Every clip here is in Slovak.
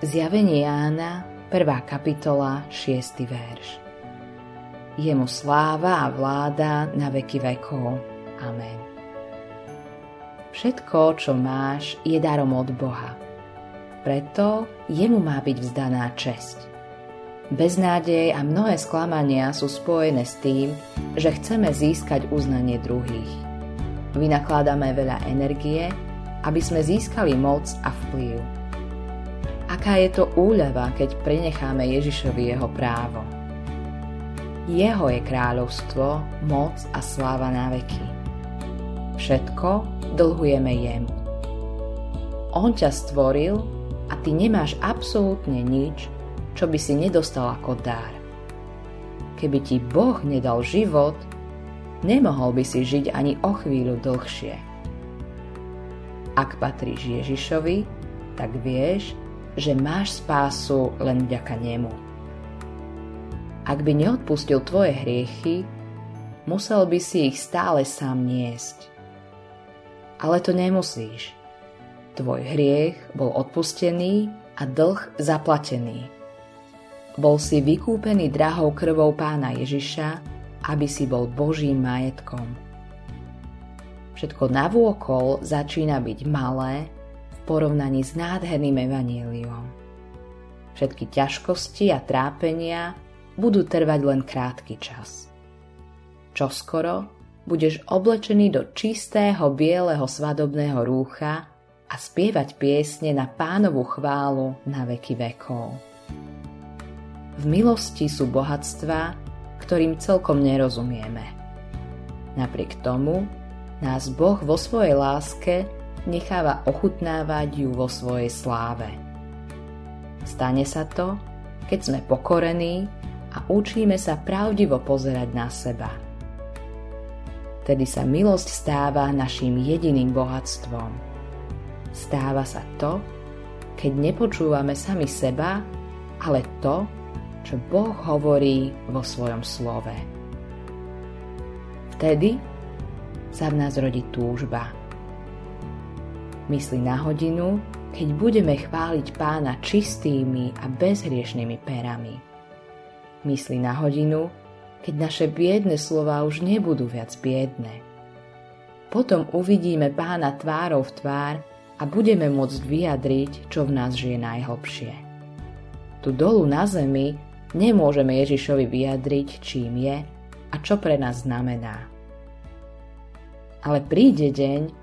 Zjavenie Jána, 1. kapitola, 6. verš. Jemu sláva a vláda na veky vekov. Amen. Všetko, čo máš, je darom od Boha. Preto jemu má byť vzdaná česť. Beznádej a mnohé sklamania sú spojené s tým, že chceme získať uznanie druhých. Vynakladáme veľa energie, aby sme získali moc a vplyv Aká je to úľava, keď prenecháme Ježišovi jeho právo. Jeho je kráľovstvo, moc a sláva na veky. Všetko dlhujeme jemu. On ťa stvoril a ty nemáš absolútne nič, čo by si nedostal ako dar. Keby ti Boh nedal život, nemohol by si žiť ani o chvíľu dlhšie. Ak patríš Ježišovi, tak vieš, že máš spásu len vďaka nemu. Ak by neodpustil tvoje hriechy, musel by si ich stále sám niesť. Ale to nemusíš. Tvoj hriech bol odpustený a dlh zaplatený. Bol si vykúpený drahou krvou pána Ježiša, aby si bol Božím majetkom. Všetko navôkol začína byť malé porovnaní s nádherným evaníliom. Všetky ťažkosti a trápenia budú trvať len krátky čas. Čoskoro budeš oblečený do čistého bieleho svadobného rúcha a spievať piesne na pánovu chválu na veky vekov. V milosti sú bohatstva, ktorým celkom nerozumieme. Napriek tomu nás Boh vo svojej láske necháva ochutnávať ju vo svojej sláve. Stane sa to, keď sme pokorení a učíme sa pravdivo pozerať na seba. Tedy sa milosť stáva našim jediným bohatstvom. Stáva sa to, keď nepočúvame sami seba, ale to, čo Boh hovorí vo svojom slove. Vtedy sa v nás rodí túžba Mysli na hodinu, keď budeme chváliť pána čistými a bezhriešnými perami. Mysli na hodinu, keď naše biedne slova už nebudú viac biedne. Potom uvidíme pána tvárov v tvár a budeme môcť vyjadriť, čo v nás žije najhlbšie. Tu dolu na zemi nemôžeme Ježišovi vyjadriť, čím je a čo pre nás znamená. Ale príde deň,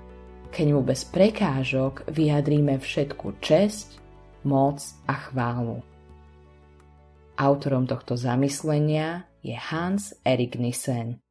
keď mu bez prekážok vyjadríme všetku česť, moc a chválu. Autorom tohto zamyslenia je Hans Erik Nissen.